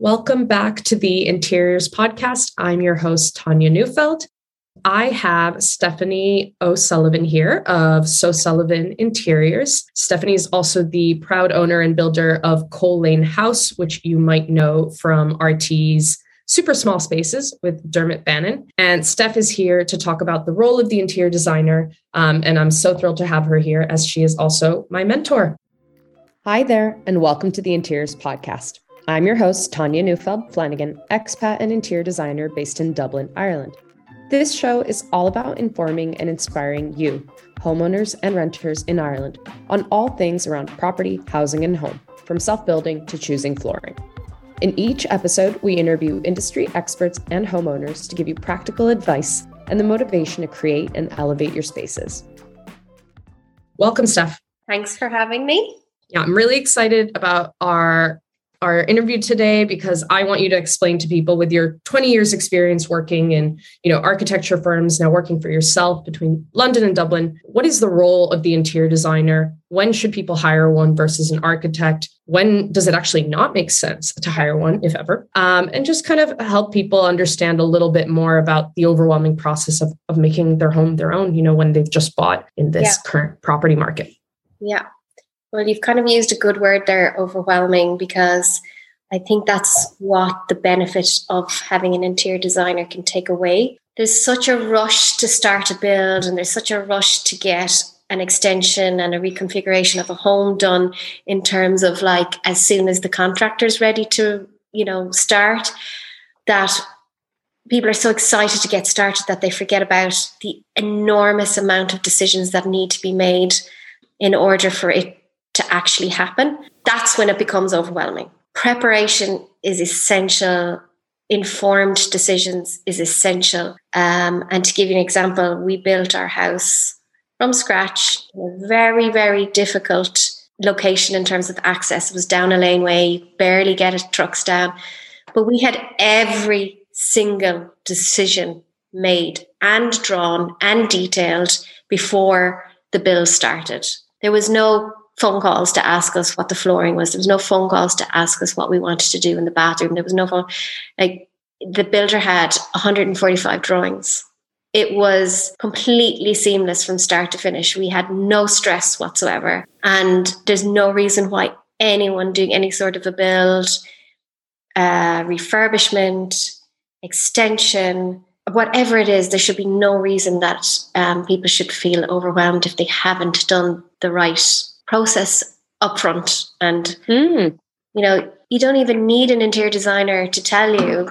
Welcome back to the Interiors Podcast. I'm your host, Tanya Neufeld. I have Stephanie O'Sullivan here of SOSullivan Interiors. Stephanie is also the proud owner and builder of Coal Lane House, which you might know from RTE's Super Small Spaces with Dermot Bannon. And Steph is here to talk about the role of the interior designer. Um, and I'm so thrilled to have her here as she is also my mentor. Hi there, and welcome to the Interiors Podcast. I'm your host, Tanya Neufeld Flanagan, expat and interior designer based in Dublin, Ireland. This show is all about informing and inspiring you, homeowners and renters in Ireland, on all things around property, housing, and home, from self building to choosing flooring. In each episode, we interview industry experts and homeowners to give you practical advice and the motivation to create and elevate your spaces. Welcome, Steph. Thanks for having me. Yeah, I'm really excited about our our interview today because I want you to explain to people with your 20 years experience working in, you know, architecture firms, now working for yourself between London and Dublin, what is the role of the interior designer? When should people hire one versus an architect? When does it actually not make sense to hire one, if ever? Um, and just kind of help people understand a little bit more about the overwhelming process of, of making their home their own, you know, when they've just bought in this yeah. current property market. Yeah. Well, you've kind of used a good word there, overwhelming, because I think that's what the benefit of having an interior designer can take away. There's such a rush to start a build, and there's such a rush to get an extension and a reconfiguration of a home done in terms of like as soon as the contractor's ready to, you know, start, that people are so excited to get started that they forget about the enormous amount of decisions that need to be made in order for it to actually happen, that's when it becomes overwhelming. Preparation is essential. Informed decisions is essential. Um, and to give you an example, we built our house from scratch in a very, very difficult location in terms of access. It was down a laneway, barely get it trucks down. But we had every single decision made and drawn and detailed before the bill started. There was no phone calls to ask us what the flooring was. There was no phone calls to ask us what we wanted to do in the bathroom. There was no phone. Like the builder had 145 drawings. It was completely seamless from start to finish. We had no stress whatsoever. And there's no reason why anyone doing any sort of a build, uh, refurbishment, extension, whatever it is, there should be no reason that um, people should feel overwhelmed if they haven't done the right process upfront and mm. you know you don't even need an interior designer to tell you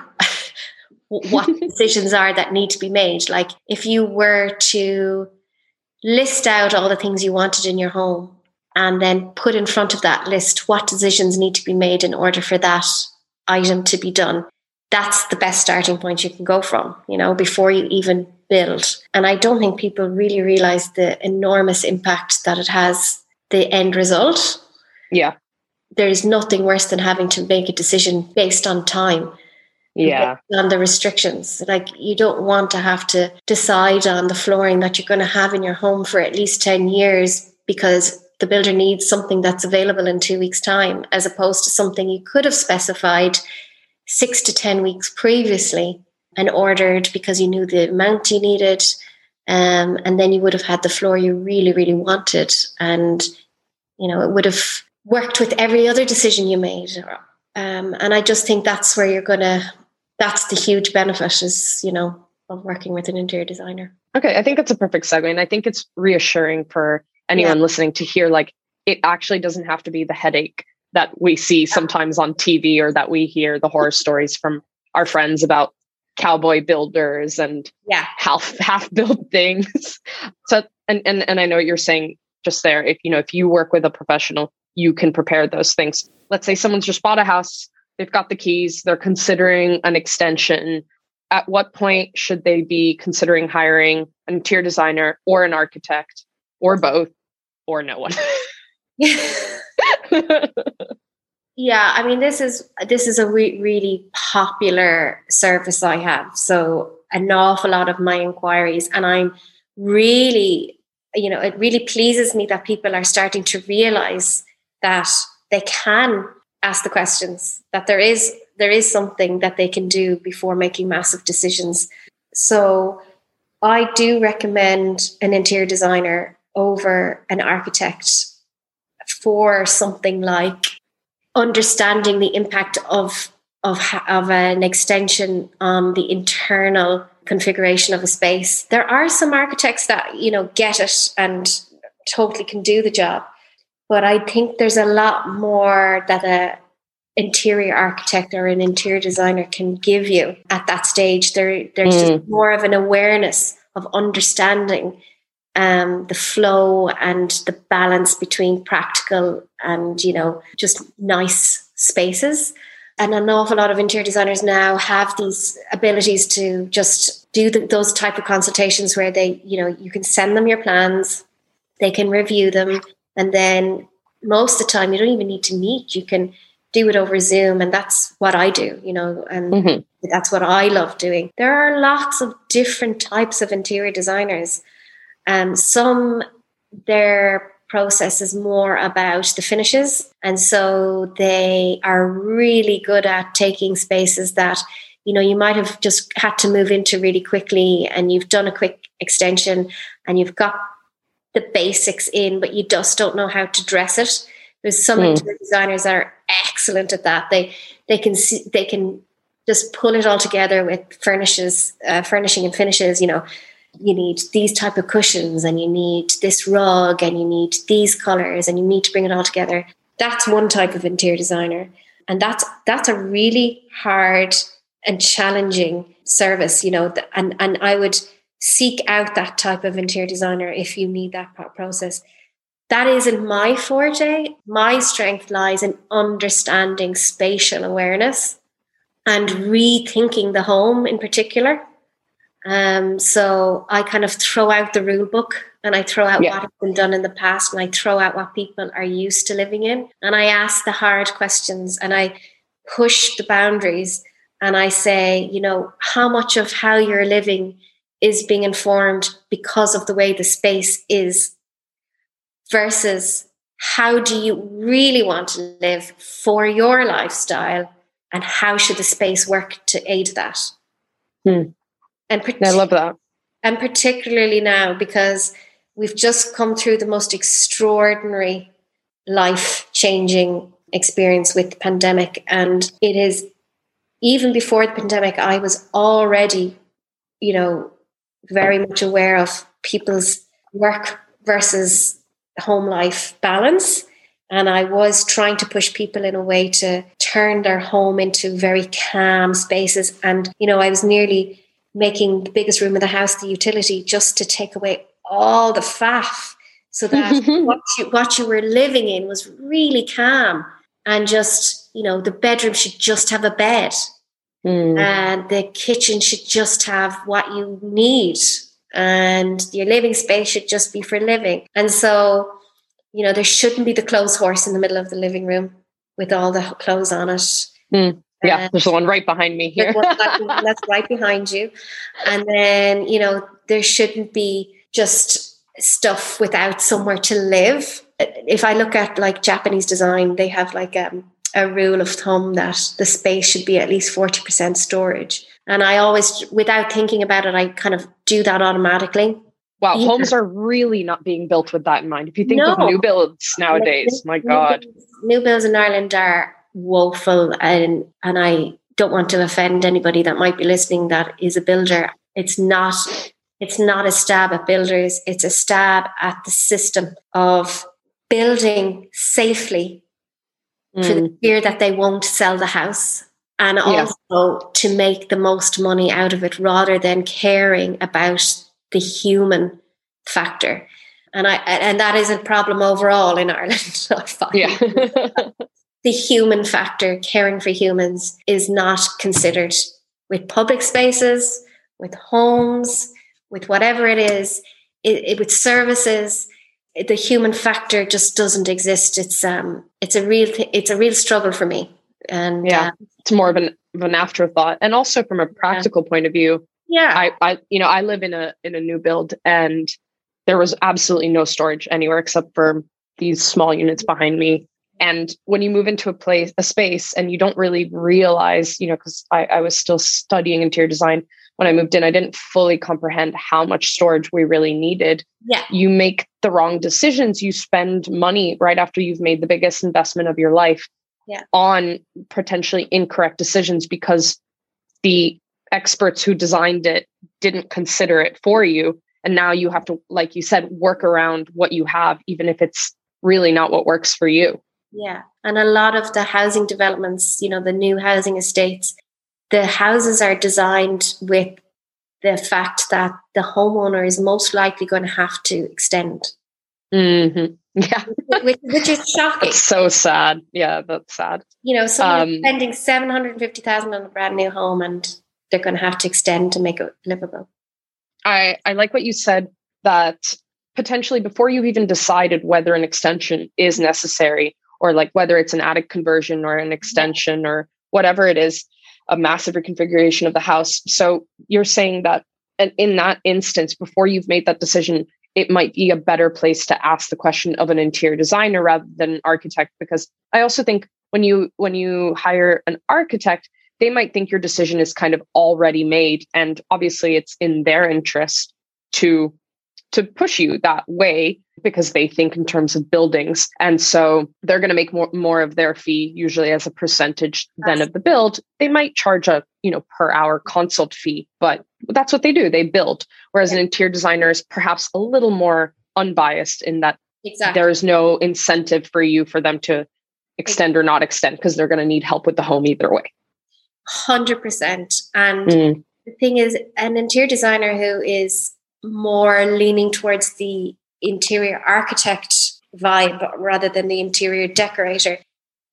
what decisions are that need to be made like if you were to list out all the things you wanted in your home and then put in front of that list what decisions need to be made in order for that item to be done that's the best starting point you can go from you know before you even build and i don't think people really realize the enormous impact that it has the end result. Yeah. There's nothing worse than having to make a decision based on time. Yeah. On the restrictions. Like you don't want to have to decide on the flooring that you're going to have in your home for at least 10 years because the builder needs something that's available in two weeks' time, as opposed to something you could have specified six to 10 weeks previously and ordered because you knew the amount you needed um, and then you would have had the floor you really, really wanted. And, you know, it would have worked with every other decision you made. Um, and I just think that's where you're going to, that's the huge benefit is, you know, of working with an interior designer. Okay. I think that's a perfect segue. And I think it's reassuring for anyone yeah. listening to hear like it actually doesn't have to be the headache that we see sometimes on TV or that we hear the horror stories from our friends about cowboy builders and yeah. half half built things. So and, and and i know what you're saying just there. If you know if you work with a professional you can prepare those things. Let's say someone's just bought a house they've got the keys they're considering an extension. At what point should they be considering hiring an interior designer or an architect or both or no one? Yeah, I mean this is this is a re- really popular service I have. So an awful lot of my inquiries, and I'm really, you know, it really pleases me that people are starting to realize that they can ask the questions. That there is there is something that they can do before making massive decisions. So I do recommend an interior designer over an architect for something like understanding the impact of of, of an extension on the internal configuration of a space. There are some architects that you know get it and totally can do the job, but I think there's a lot more that a interior architect or an interior designer can give you at that stage. There, there's mm. just more of an awareness of understanding um, the flow and the balance between practical and you know just nice spaces. And an awful lot of interior designers now have these abilities to just do the, those type of consultations where they, you know, you can send them your plans, they can review them, and then most of the time you don't even need to meet. You can do it over Zoom. And that's what I do, you know, and mm-hmm. that's what I love doing. There are lots of different types of interior designers. Um, some, their process is more about the finishes. And so they are really good at taking spaces that, you know, you might have just had to move into really quickly and you've done a quick extension and you've got the basics in, but you just don't know how to dress it. There's some mm. interior designers that are excellent at that. They they can see they can just pull it all together with furnishes, uh, furnishing and finishes. You know, you need these type of cushions, and you need this rug, and you need these colors, and you need to bring it all together. That's one type of interior designer, and that's that's a really hard and challenging service. You know, and and I would seek out that type of interior designer if you need that process that isn't my forte. My strength lies in understanding spatial awareness and rethinking the home in particular. Um, so I kind of throw out the rule book and I throw out yeah. what has been done in the past and I throw out what people are used to living in. And I ask the hard questions and I push the boundaries and I say, you know, how much of how you're living is being informed because of the way the space is versus how do you really want to live for your lifestyle and how should the space work to aid that hmm. And i love that and particularly now because we've just come through the most extraordinary life changing experience with the pandemic and it is even before the pandemic i was already you know very much aware of people's work versus home life balance. And I was trying to push people in a way to turn their home into very calm spaces. And, you know, I was nearly making the biggest room in the house the utility just to take away all the faff so that what, you, what you were living in was really calm and just, you know, the bedroom should just have a bed. Mm. And the kitchen should just have what you need and your living space should just be for living. And so, you know, there shouldn't be the clothes horse in the middle of the living room with all the clothes on it. Mm. Yeah, there's the one right behind me here. that's right behind you. And then, you know, there shouldn't be just stuff without somewhere to live. If I look at like Japanese design, they have like um, a rule of thumb that the space should be at least 40% storage. And I always, without thinking about it, I kind of do that automatically. Wow, homes are really not being built with that in mind. If you think no. of new builds nowadays, my God. New builds in Ireland are woeful and and I don't want to offend anybody that might be listening that is a builder. It's not it's not a stab at builders, it's a stab at the system of building safely mm. for the mm. fear that they won't sell the house and also yeah. to make the most money out of it rather than caring about the human factor. And I and that is a problem overall in Ireland. yeah. the human factor, caring for humans, is not considered with public spaces, with homes, with whatever it is, it, it, with services. The human factor just doesn't exist. It's um, it's a real, th- it's a real struggle for me. And yeah, uh, it's more of an of an afterthought, and also from a practical yeah. point of view. Yeah, I, I, you know, I live in a in a new build, and there was absolutely no storage anywhere except for these small units behind me. And when you move into a place, a space, and you don't really realize, you know, because I, I was still studying interior design when I moved in, I didn't fully comprehend how much storage we really needed. Yeah. You make the wrong decisions. You spend money right after you've made the biggest investment of your life yeah. on potentially incorrect decisions because the experts who designed it didn't consider it for you. And now you have to, like you said, work around what you have, even if it's really not what works for you. Yeah. And a lot of the housing developments, you know, the new housing estates, the houses are designed with the fact that the homeowner is most likely going to have to extend. Mm-hmm. Yeah. which, which, is shocking. It's so sad. Yeah, that's sad. You know, someone um, spending 750000 on a brand new home and they're going to have to extend to make it livable. I, I like what you said that potentially before you've even decided whether an extension is necessary or like whether it's an attic conversion or an extension or whatever it is, a massive reconfiguration of the house. So you're saying that in that instance, before you've made that decision, it might be a better place to ask the question of an interior designer rather than an architect. Because I also think when you when you hire an architect, they might think your decision is kind of already made, and obviously it's in their interest to to push you that way because they think in terms of buildings and so they're going to make more, more of their fee usually as a percentage than of the build they might charge a you know per hour consult fee but that's what they do they build whereas yeah. an interior designer is perhaps a little more unbiased in that exactly. there is no incentive for you for them to extend exactly. or not extend because they're going to need help with the home either way 100% and mm. the thing is an interior designer who is more leaning towards the interior architect vibe rather than the interior decorator.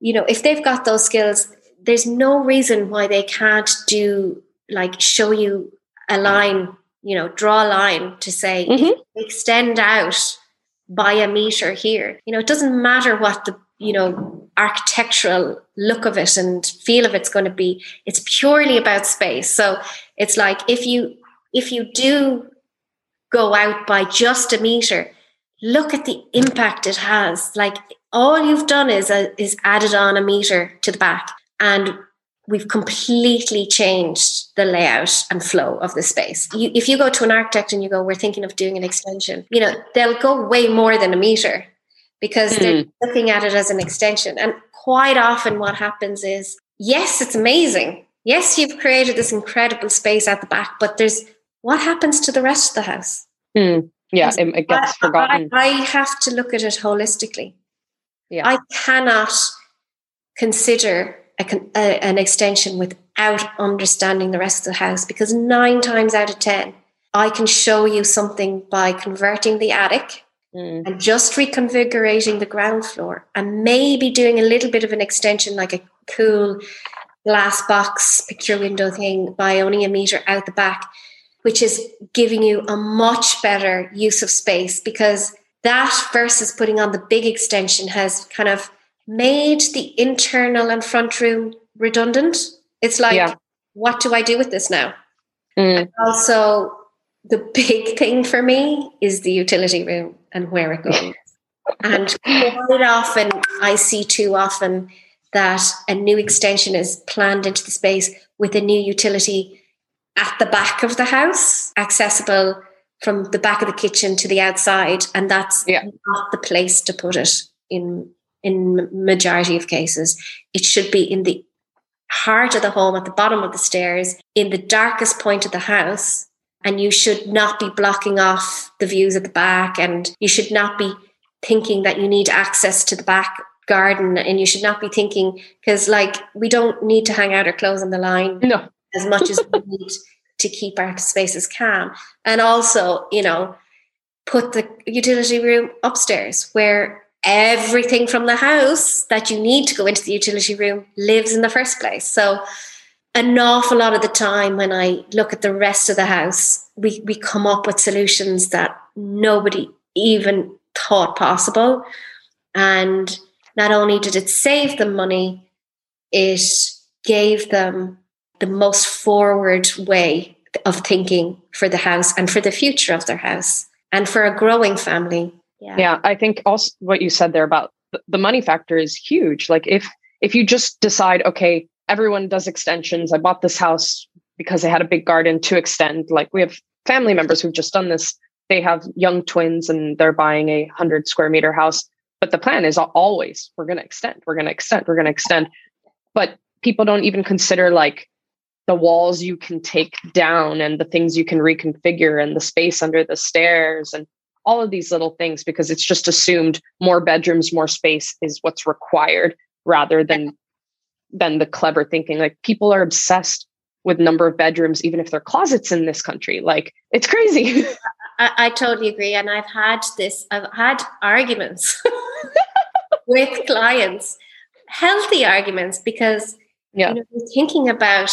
You know, if they've got those skills, there's no reason why they can't do like show you a line, you know, draw a line to say mm-hmm. extend out by a meter here. You know, it doesn't matter what the, you know, architectural look of it and feel of it's going to be. It's purely about space. So it's like if you if you do go out by just a meter, look at the impact it has. Like all you've done is uh, is added on a meter to the back, and we've completely changed the layout and flow of the space. You, if you go to an architect and you go, "We're thinking of doing an extension," you know they'll go way more than a meter because mm. they're looking at it as an extension. And quite often, what happens is, yes, it's amazing. Yes, you've created this incredible space at the back, but there's what happens to the rest of the house? Mm, yeah, it, it, gets I, forgotten. I, I have to look at it holistically. Yeah. I cannot consider a, a, an extension without understanding the rest of the house because nine times out of 10, I can show you something by converting the attic mm. and just reconfiguring the ground floor and maybe doing a little bit of an extension like a cool glass box picture window thing by only a meter out the back which is giving you a much better use of space because that versus putting on the big extension has kind of made the internal and front room redundant. It's like, yeah. what do I do with this now? Mm. also, the big thing for me is the utility room and where it goes. and quite often, I see too often that a new extension is planned into the space with a new utility at the back of the house, accessible from the back of the kitchen to the outside, and that's yeah. not the place to put it in in majority of cases. It should be in the heart of the home, at the bottom of the stairs, in the darkest point of the house, and you should not be blocking off the views at the back, and you should not be thinking that you need access to the back garden and you should not be thinking because like we don't need to hang out our clothes on the line no as much as we need to keep our spaces calm. And also, you know, put the utility room upstairs where everything from the house that you need to go into the utility room lives in the first place. So, an awful lot of the time when I look at the rest of the house, we, we come up with solutions that nobody even thought possible. And not only did it save them money, it gave them the most forward way of thinking for the house and for the future of their house and for a growing family. Yeah. yeah, I think also what you said there about the money factor is huge. Like if if you just decide, okay, everyone does extensions. I bought this house because I had a big garden to extend. Like we have family members who've just done this. They have young twins and they're buying a hundred square meter house. But the plan is always we're going to extend, we're going to extend, we're going to extend. But people don't even consider like the walls you can take down and the things you can reconfigure and the space under the stairs and all of these little things because it's just assumed more bedrooms more space is what's required rather than than the clever thinking. Like people are obsessed with number of bedrooms even if they're closets in this country. Like it's crazy. I, I totally agree and i've had this i've had arguments with clients healthy arguments because yeah. you know, thinking about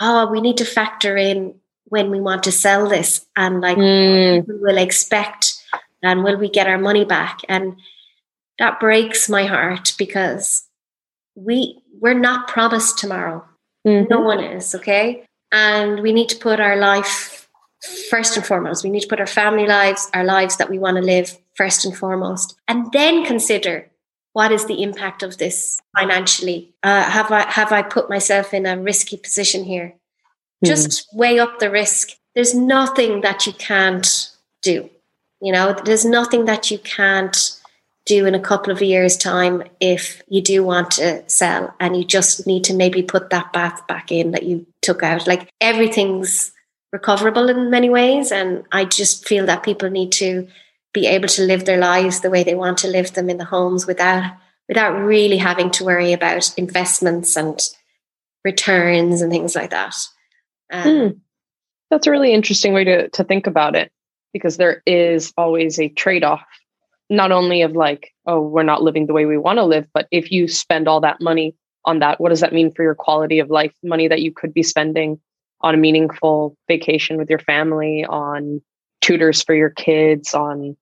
oh we need to factor in when we want to sell this and like mm. we will expect and will we get our money back? And that breaks my heart because we we're not promised tomorrow. Mm-hmm. no one is okay? And we need to put our life first and foremost. We need to put our family lives our lives that we want to live first and foremost. And then consider what is the impact of this financially? Uh, have I have I put myself in a risky position here? Mm-hmm. Just weigh up the risk. There's nothing that you can't do. You know, there's nothing that you can't do in a couple of years' time if you do want to sell and you just need to maybe put that bath back in that you took out. Like everything's recoverable in many ways. And I just feel that people need to be able to live their lives the way they want to live them in the homes without without really having to worry about investments and returns and things like that. Um, mm. That's a really interesting way to to think about it because there is always a trade off, not only of like, oh, we're not living the way we want to live, but if you spend all that money on that, what does that mean for your quality of life? Money that you could be spending on a meaningful vacation with your family, on tutors for your kids, on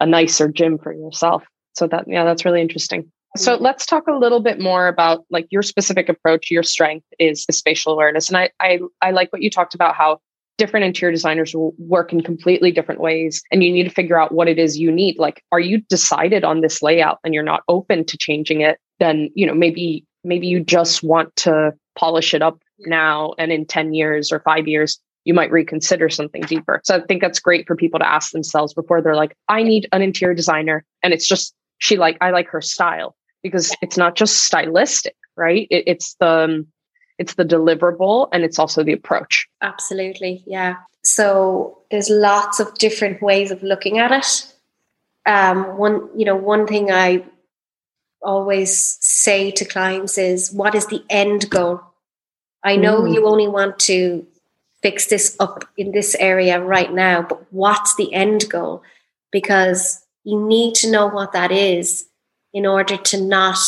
a nicer gym for yourself. So that yeah, that's really interesting. So mm-hmm. let's talk a little bit more about like your specific approach. Your strength is, is spatial awareness, and I, I I like what you talked about how different interior designers will work in completely different ways, and you need to figure out what it is you need. Like, are you decided on this layout and you're not open to changing it? Then you know maybe maybe you just want to polish it up now, and in ten years or five years you might reconsider something deeper. So I think that's great for people to ask themselves before they're like, I need an interior designer. And it's just, she like, I like her style because it's not just stylistic, right? It, it's the, um, it's the deliverable and it's also the approach. Absolutely. Yeah. So there's lots of different ways of looking at it. Um, one, you know, one thing I always say to clients is, what is the end goal? I know mm. you only want to fix this up in this area right now, but what's the end goal? Because you need to know what that is in order to not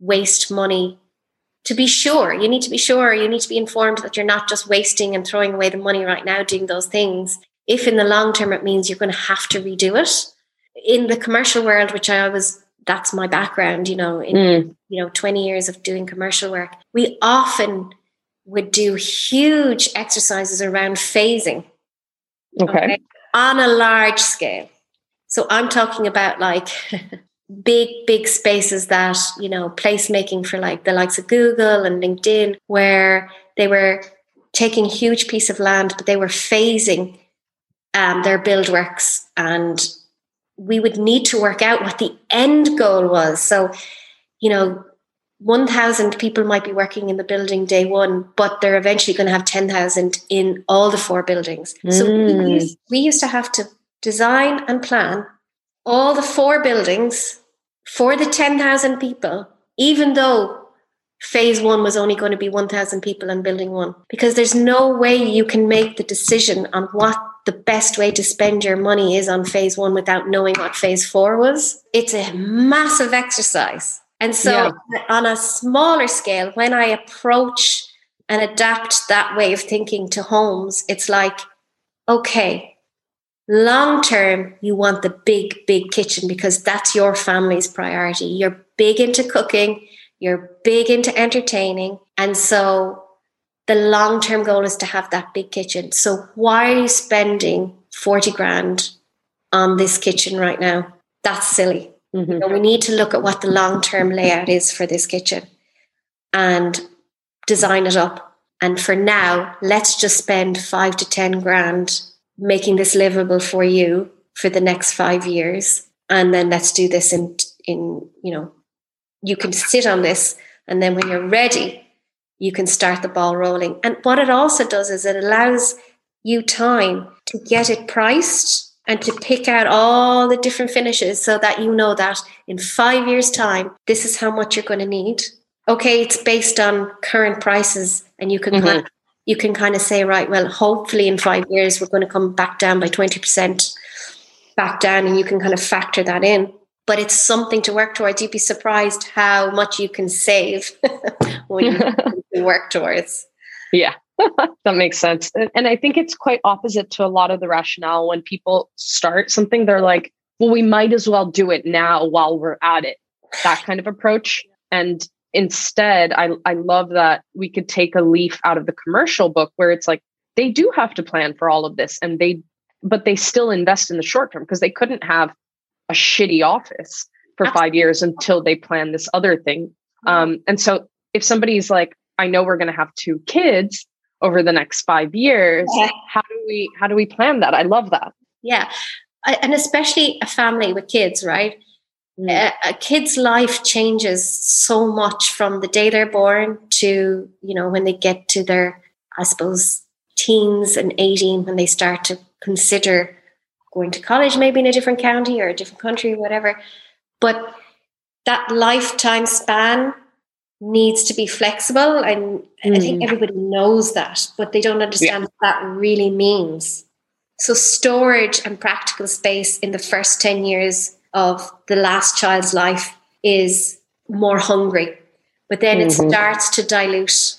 waste money. To be sure, you need to be sure, you need to be informed that you're not just wasting and throwing away the money right now doing those things. If in the long term it means you're going to have to redo it. In the commercial world, which I always that's my background, you know, in mm. you know, 20 years of doing commercial work, we often would do huge exercises around phasing. Okay. okay. On a large scale. So I'm talking about like big, big spaces that, you know, placemaking for like the likes of Google and LinkedIn, where they were taking huge piece of land, but they were phasing um, their build works. And we would need to work out what the end goal was. So, you know, 1,000 people might be working in the building day one, but they're eventually going to have 10,000 in all the four buildings. Mm. So we mm. used, we used to have to design and plan all the four buildings for the 10,000 people, even though phase one was only going to be 1,000 people in building one, because there's no way you can make the decision on what the best way to spend your money is on phase one without knowing what phase four was. It's a massive exercise. And so, yeah. on a smaller scale, when I approach and adapt that way of thinking to homes, it's like, okay, long term, you want the big, big kitchen because that's your family's priority. You're big into cooking, you're big into entertaining. And so, the long term goal is to have that big kitchen. So, why are you spending 40 grand on this kitchen right now? That's silly Mm-hmm. You know, we need to look at what the long term layout is for this kitchen and design it up. And for now, let's just spend five to 10 grand making this livable for you for the next five years. And then let's do this in, in, you know, you can sit on this. And then when you're ready, you can start the ball rolling. And what it also does is it allows you time to get it priced and to pick out all the different finishes so that you know that in five years' time, this is how much you're going to need. Okay, it's based on current prices, and you can mm-hmm. kind of, you can kind of say, right, well, hopefully in five years we're going to come back down by twenty percent, back down, and you can kind of factor that in. But it's something to work towards. You'd be surprised how much you can save when you work towards. Yeah, that makes sense. And I think it's quite opposite to a lot of the rationale when people start something, they're like, well, we might as well do it now while we're at it. That kind of approach. And instead, I, I love that we could take a leaf out of the commercial book where it's like, they do have to plan for all of this and they, but they still invest in the short term because they couldn't have a shitty office for five years until they plan this other thing. Um, and so if somebody's like, I know we're going to have two kids, over the next five years yeah. how do we how do we plan that? I love that. Yeah. And especially a family with kids right? Mm. a, a kid's life changes so much from the day they're born to you know when they get to their i suppose teens and 18 when they start to consider going to college maybe in a different county or a different country whatever. But that lifetime span needs to be flexible and mm. i think mm. everybody knows that but they don't understand yeah. what that really means so storage and practical space in the first 10 years of the last child's life is more hungry but then mm-hmm. it starts to dilute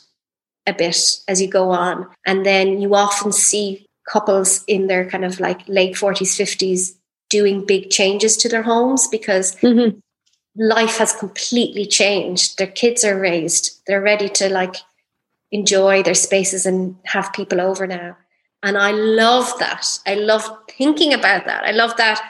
a bit as you go on and then you often see couples in their kind of like late 40s 50s doing big changes to their homes because mm-hmm life has completely changed. Their kids are raised. They're ready to like enjoy their spaces and have people over now. And I love that. I love thinking about that. I love that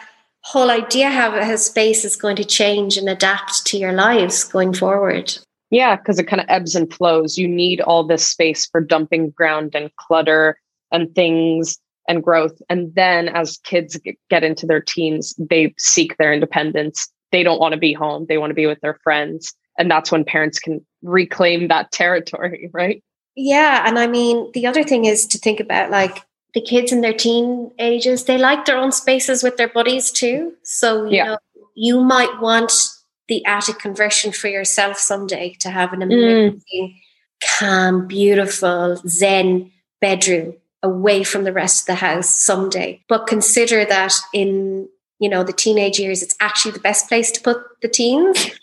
whole idea how a space is going to change and adapt to your lives going forward. Yeah, because it kind of ebbs and flows. You need all this space for dumping ground and clutter and things and growth. And then as kids get into their teens, they seek their independence they don't want to be home. They want to be with their friends. And that's when parents can reclaim that territory, right? Yeah. And I mean, the other thing is to think about like the kids in their teen ages, they like their own spaces with their buddies too. So, you yeah. know, you might want the attic conversion for yourself someday to have an mm. amazing, mm. calm, beautiful, zen bedroom away from the rest of the house someday. But consider that in you know the teenage years it's actually the best place to put the teens.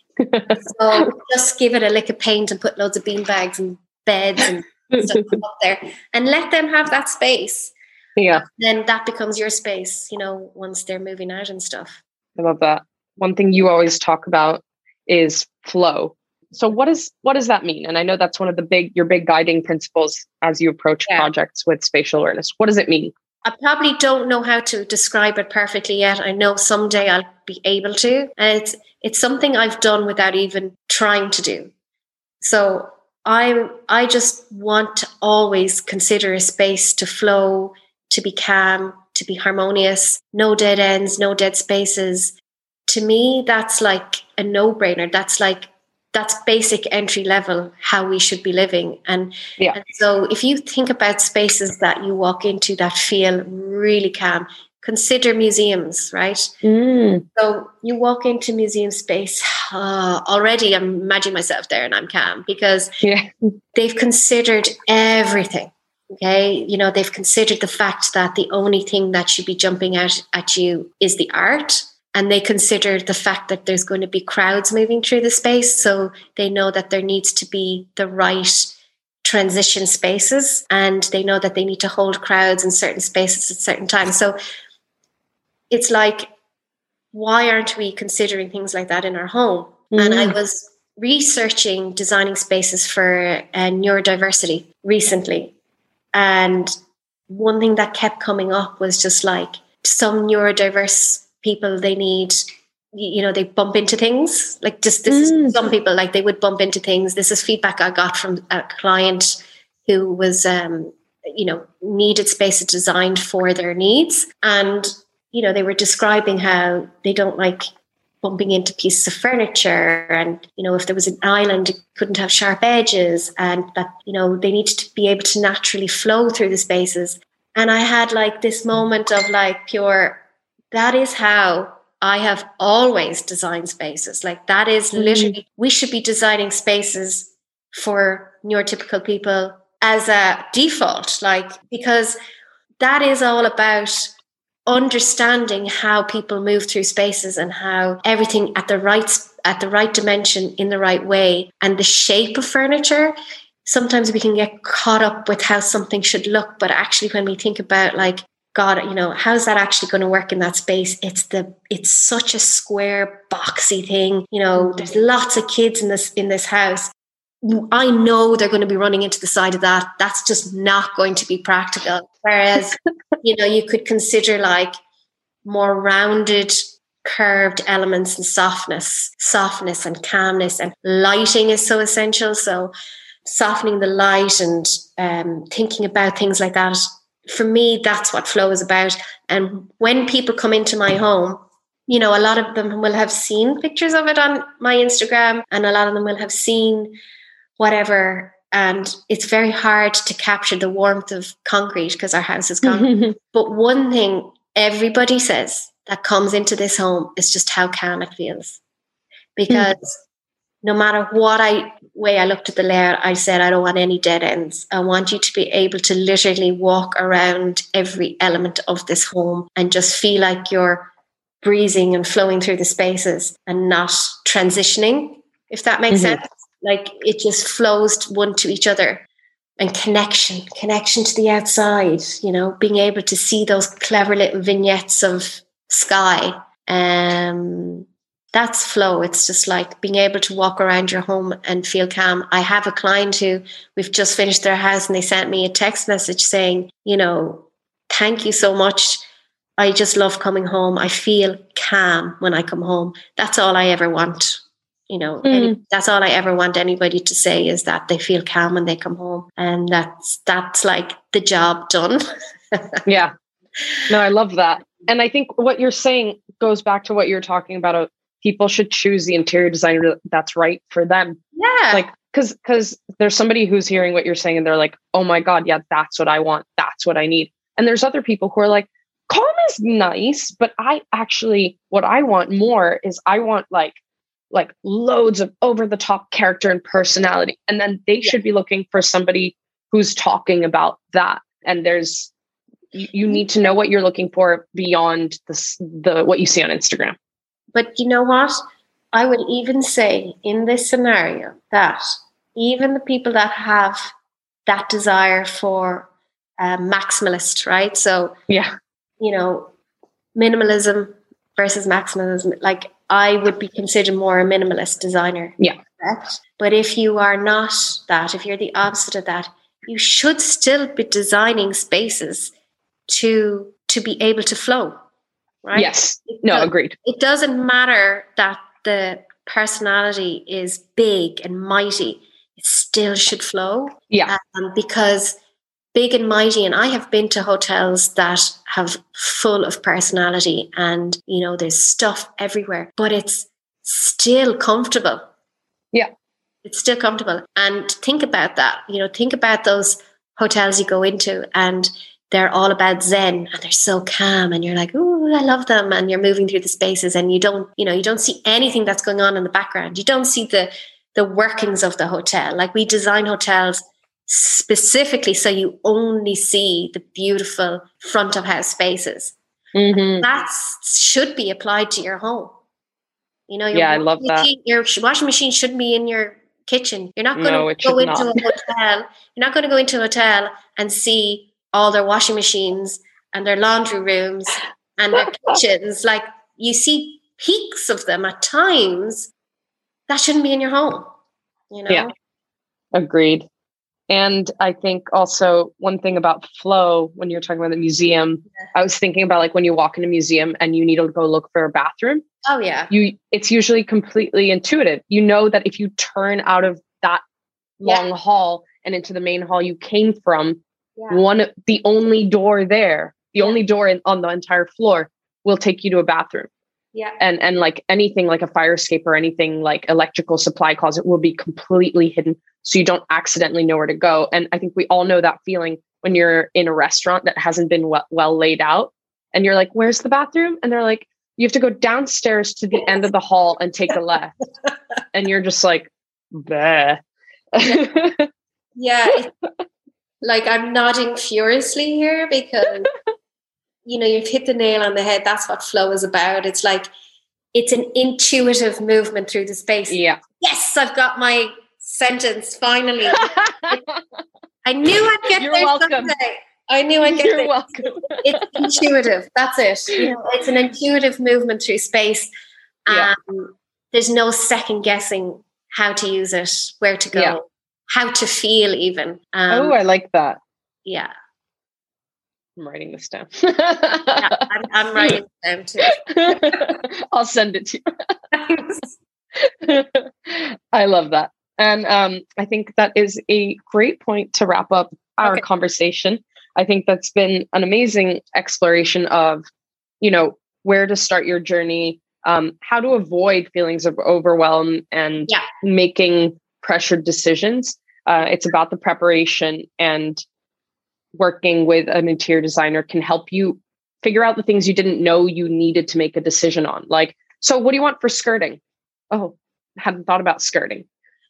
So just give it a lick of paint and put loads of bean bags and beds and stuff up there and let them have that space. Yeah. Then that becomes your space you know once they're moving out and stuff. I love that. One thing you always talk about is flow. So what is what does that mean? And i know that's one of the big your big guiding principles as you approach yeah. projects with spatial awareness. What does it mean I probably don't know how to describe it perfectly yet. I know someday I'll be able to. And it's it's something I've done without even trying to do. So I I just want to always consider a space to flow, to be calm, to be harmonious, no dead ends, no dead spaces. To me, that's like a no-brainer. That's like that's basic entry level how we should be living and, yeah. and, so if you think about spaces that you walk into that feel really calm consider museums right mm. so you walk into museum space uh, already i'm imagining myself there and i'm calm because yeah. they've considered everything okay you know they've considered the fact that the only thing that should be jumping out at you is the art and they consider the fact that there's going to be crowds moving through the space so they know that there needs to be the right transition spaces and they know that they need to hold crowds in certain spaces at certain times so it's like why aren't we considering things like that in our home mm. and i was researching designing spaces for uh, neurodiversity recently and one thing that kept coming up was just like some neurodiverse people they need you know they bump into things. Like just this mm. is some people like they would bump into things. This is feedback i got from a client who was um you know needed spaces designed for their needs. And you know they were describing how they don't like bumping into pieces of furniture. And you know if there was an island it couldn't have sharp edges. And that you know they needed to be able to naturally flow through the spaces. And i had like this moment of like pure that is how I have always designed spaces. Like that is mm. literally, we should be designing spaces for neurotypical people as a default, like, because that is all about understanding how people move through spaces and how everything at the right at the right dimension in the right way and the shape of furniture sometimes we can get caught up with how something should look but actually when we think about like God, you know, how's that actually going to work in that space? It's the it's such a square, boxy thing. You know, mm-hmm. there's lots of kids in this in this house. I know they're going to be running into the side of that. That's just not going to be practical. Whereas, you know, you could consider like more rounded, curved elements and softness, softness and calmness, and lighting is so essential. So, softening the light and um, thinking about things like that for me, that's what flow is about. And when people come into my home, you know, a lot of them will have seen pictures of it on my Instagram, and a lot of them will have seen whatever. And it's very hard to capture the warmth of concrete because our house is concrete. but one thing everybody says that comes into this home is just how calm it feels. Hmm. Because no matter what I way I looked at the layout, I said I don't want any dead ends. I want you to be able to literally walk around every element of this home and just feel like you're breezing and flowing through the spaces and not transitioning, if that makes mm-hmm. sense. Like it just flows one to each other. And connection, connection to the outside, you know, being able to see those clever little vignettes of sky. Um, that's flow. It's just like being able to walk around your home and feel calm. I have a client who we've just finished their house and they sent me a text message saying, you know, thank you so much. I just love coming home. I feel calm when I come home. That's all I ever want. You know, mm. any, that's all I ever want anybody to say is that they feel calm when they come home. And that's that's like the job done. yeah. No, I love that. And I think what you're saying goes back to what you're talking about people should choose the interior designer that's right for them. Yeah. Like because because there's somebody who's hearing what you're saying and they're like, oh my God, yeah, that's what I want. That's what I need. And there's other people who are like, calm is nice, but I actually what I want more is I want like like loads of over the top character and personality. And then they yeah. should be looking for somebody who's talking about that. And there's you, you need to know what you're looking for beyond the the what you see on Instagram. But you know what? I would even say in this scenario that even the people that have that desire for a maximalist, right? So, yeah, you know, minimalism versus maximalism, like I would be considered more a minimalist designer. Yeah. Correct? But if you are not that, if you're the opposite of that, you should still be designing spaces to to be able to flow right? Yes. no, agreed. It doesn't matter that the personality is big and mighty. It still should flow. Yeah. Um, because big and mighty, and I have been to hotels that have full of personality and, you know, there's stuff everywhere, but it's still comfortable. Yeah. It's still comfortable. And think about that. You know, think about those hotels you go into and they're all about Zen and they're so calm and you're like, oh, I love them. And you're moving through the spaces and you don't, you know, you don't see anything that's going on in the background. You don't see the the workings of the hotel. Like we design hotels specifically so you only see the beautiful front of house spaces. Mm-hmm. That should be applied to your home. You know, yeah, I love machine, that. Your washing machine shouldn't be in your kitchen. You're not going no, to go into not. a hotel. You're not going to go into a hotel and see all their washing machines and their laundry rooms and their kitchens. Like you see peaks of them at times. That shouldn't be in your home. You know? Yeah. Agreed. And I think also one thing about flow when you're talking about the museum, yeah. I was thinking about like when you walk in a museum and you need to go look for a bathroom. Oh yeah. You it's usually completely intuitive. You know that if you turn out of that long yeah. hall and into the main hall you came from, yeah. one the only door there, the only door in, on the entire floor will take you to a bathroom. Yeah. And and like anything like a fire escape or anything like electrical supply closet will be completely hidden so you don't accidentally know where to go. And I think we all know that feeling when you're in a restaurant that hasn't been well, well laid out and you're like, "Where's the bathroom?" and they're like, "You have to go downstairs to the end of the hall and take a left." and you're just like, "Bah." yeah. yeah like I'm nodding furiously here because you know you've hit the nail on the head. That's what flow is about. It's like it's an intuitive movement through the space. Yeah. Yes, I've got my sentence finally. I knew I'd get You're there welcome. someday. I knew I'd get You're there. welcome. It's intuitive. That's it. You know, it's an intuitive movement through space. Yeah. Um, there's no second guessing how to use it, where to go, Yeah. How to feel, even. Um, oh, I like that. yeah. I'm writing this down. yeah I'm, I'm writing it down too. I'll send it to you. I love that. And um, I think that is a great point to wrap up our Okay. conversation. I think that's been an amazing exploration of, you know, where to start your journey, um, how to avoid feelings of overwhelm and Yeah. making pressured decisions. Uh, it's about the preparation and working with an interior designer can help you figure out the things you didn't know you needed to make a decision on. Like, so what do you want for skirting? Oh, hadn't thought about skirting.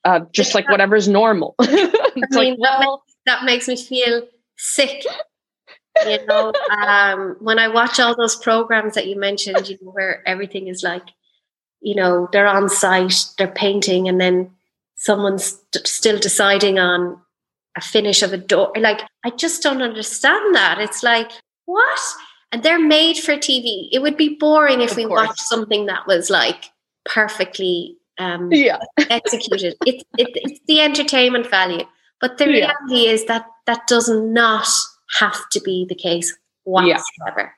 Uh, just like whatever's normal. I mean, like, well, that makes me feel sick. You know, um, when I watch all those programs that you mentioned, you know, where everything is like, you know, they're on site, they're painting, and then someone's st- still deciding on a finish of a door. Like, I just don't understand that. It's like, what? And they're made for TV. It would be boring if Of we course. watched something that was like perfectly um, yeah, executed. It, it, it's the entertainment value. But the Yeah. reality is that that does not have to be the case whatsoever.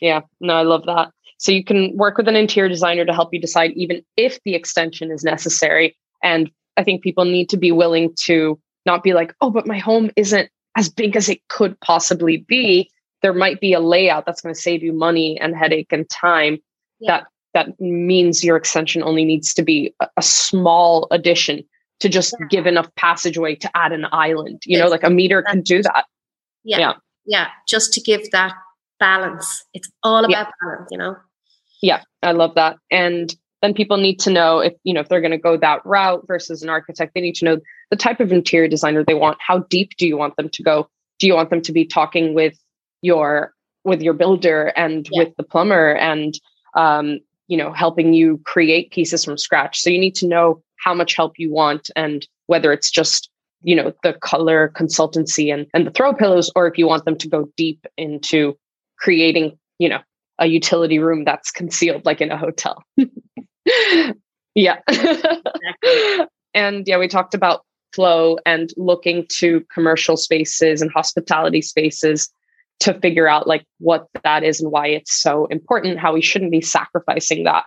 yeah. No, I love that. So you can work with an interior designer to help you decide even if the extension is necessary. And I think people need to be willing to not be like, oh, but my home isn't as big as it could possibly be. There might be a layout that's going to save you money and headache and time. Yeah. That that means your extension only needs to be a, a small addition to just Yeah. give enough passageway to add an island. You know, like a meter can do that. Yeah. Yeah. yeah. Just to give that balance. It's all about balance, you know? Yeah, I love that. And then people need to know if, you know, if they're going to go that route versus an architect, they need to know the type of interior designer they want. How deep do you want them to go? Do you want them to be talking with your with your builder and Yeah. with the plumber and um, you know, helping you create pieces from scratch. So you need to know how much help you want and whether it's just you know the color consultancy and and the throw pillows or if you want them to go deep into creating you know a utility room that's concealed like in a hotel yeah. And yeah we talked about flow and looking to commercial spaces and hospitality spaces to figure out like what that is and why it's so important how we shouldn't be sacrificing that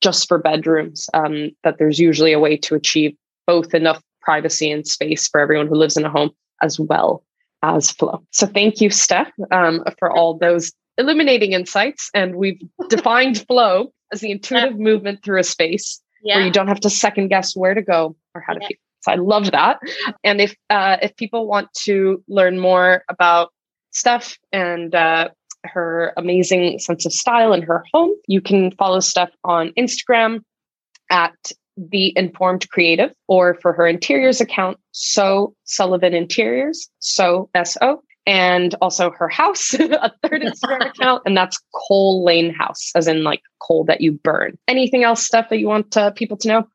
just for bedrooms um, that there's usually a way to achieve both enough privacy and space for everyone who lives in a home as well as flow. So thank you steph um, for all those illuminating insights and we've defined flow as the intuitive movement through a space where you don't have to second guess where to go or how to Yeah. feel so i love that and if uh, if people want to learn more about Steph and uh, her amazing sense of style in her home. You can follow Steph on Instagram at the informed creative or for her interiors account, so Sullivan Interiors, so S O, and also her house, a third Instagram account, and that's Coal Lane House, as in like coal that you burn. Anything else, Steph, that you want uh, people to know?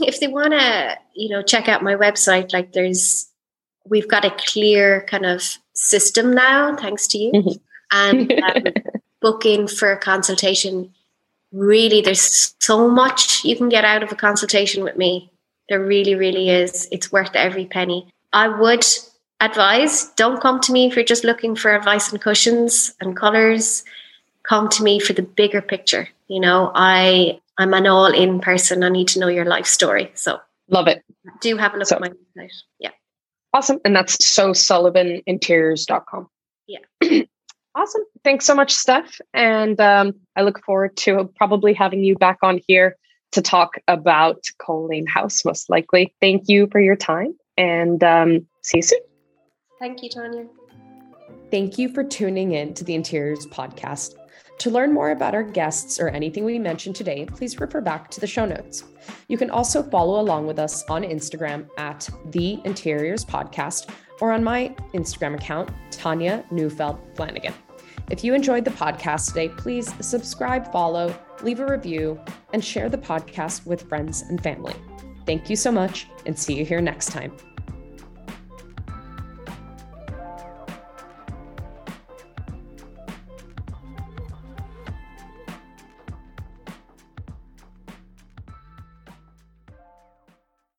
if they want to you know check out my website like there's we've got a clear kind of system now thanks to you Mhm. and um, book in for a consultation really there's so much you can get out of a consultation with me there really really is it's worth every penny I would advise don't come to me if you're just looking for advice on cushions and colors. Come to me for the bigger picture. You know, I I'm an all in person. I need to know your life story. So love it. Do have a look so, at my website. Yeah. Awesome. And that's so sullivaninteriors.com. Yeah. awesome. Thanks so much, Steph. And um, I look forward to probably having you back on here to talk about Coal Lane House, most likely. Thank you for your time and um, see you soon. Thank you, Tanya. Thank you for tuning in to the Interiors Podcast. To learn more about our guests or anything we mentioned today, please refer back to the show notes. You can also follow along with us on Instagram at the Interiors Podcast or on my Instagram account, Tanya Neufeld Flanagan. If you enjoyed the podcast today, please subscribe, follow, leave a review, and share the podcast with friends and family. Thank you so much, and see you here next time.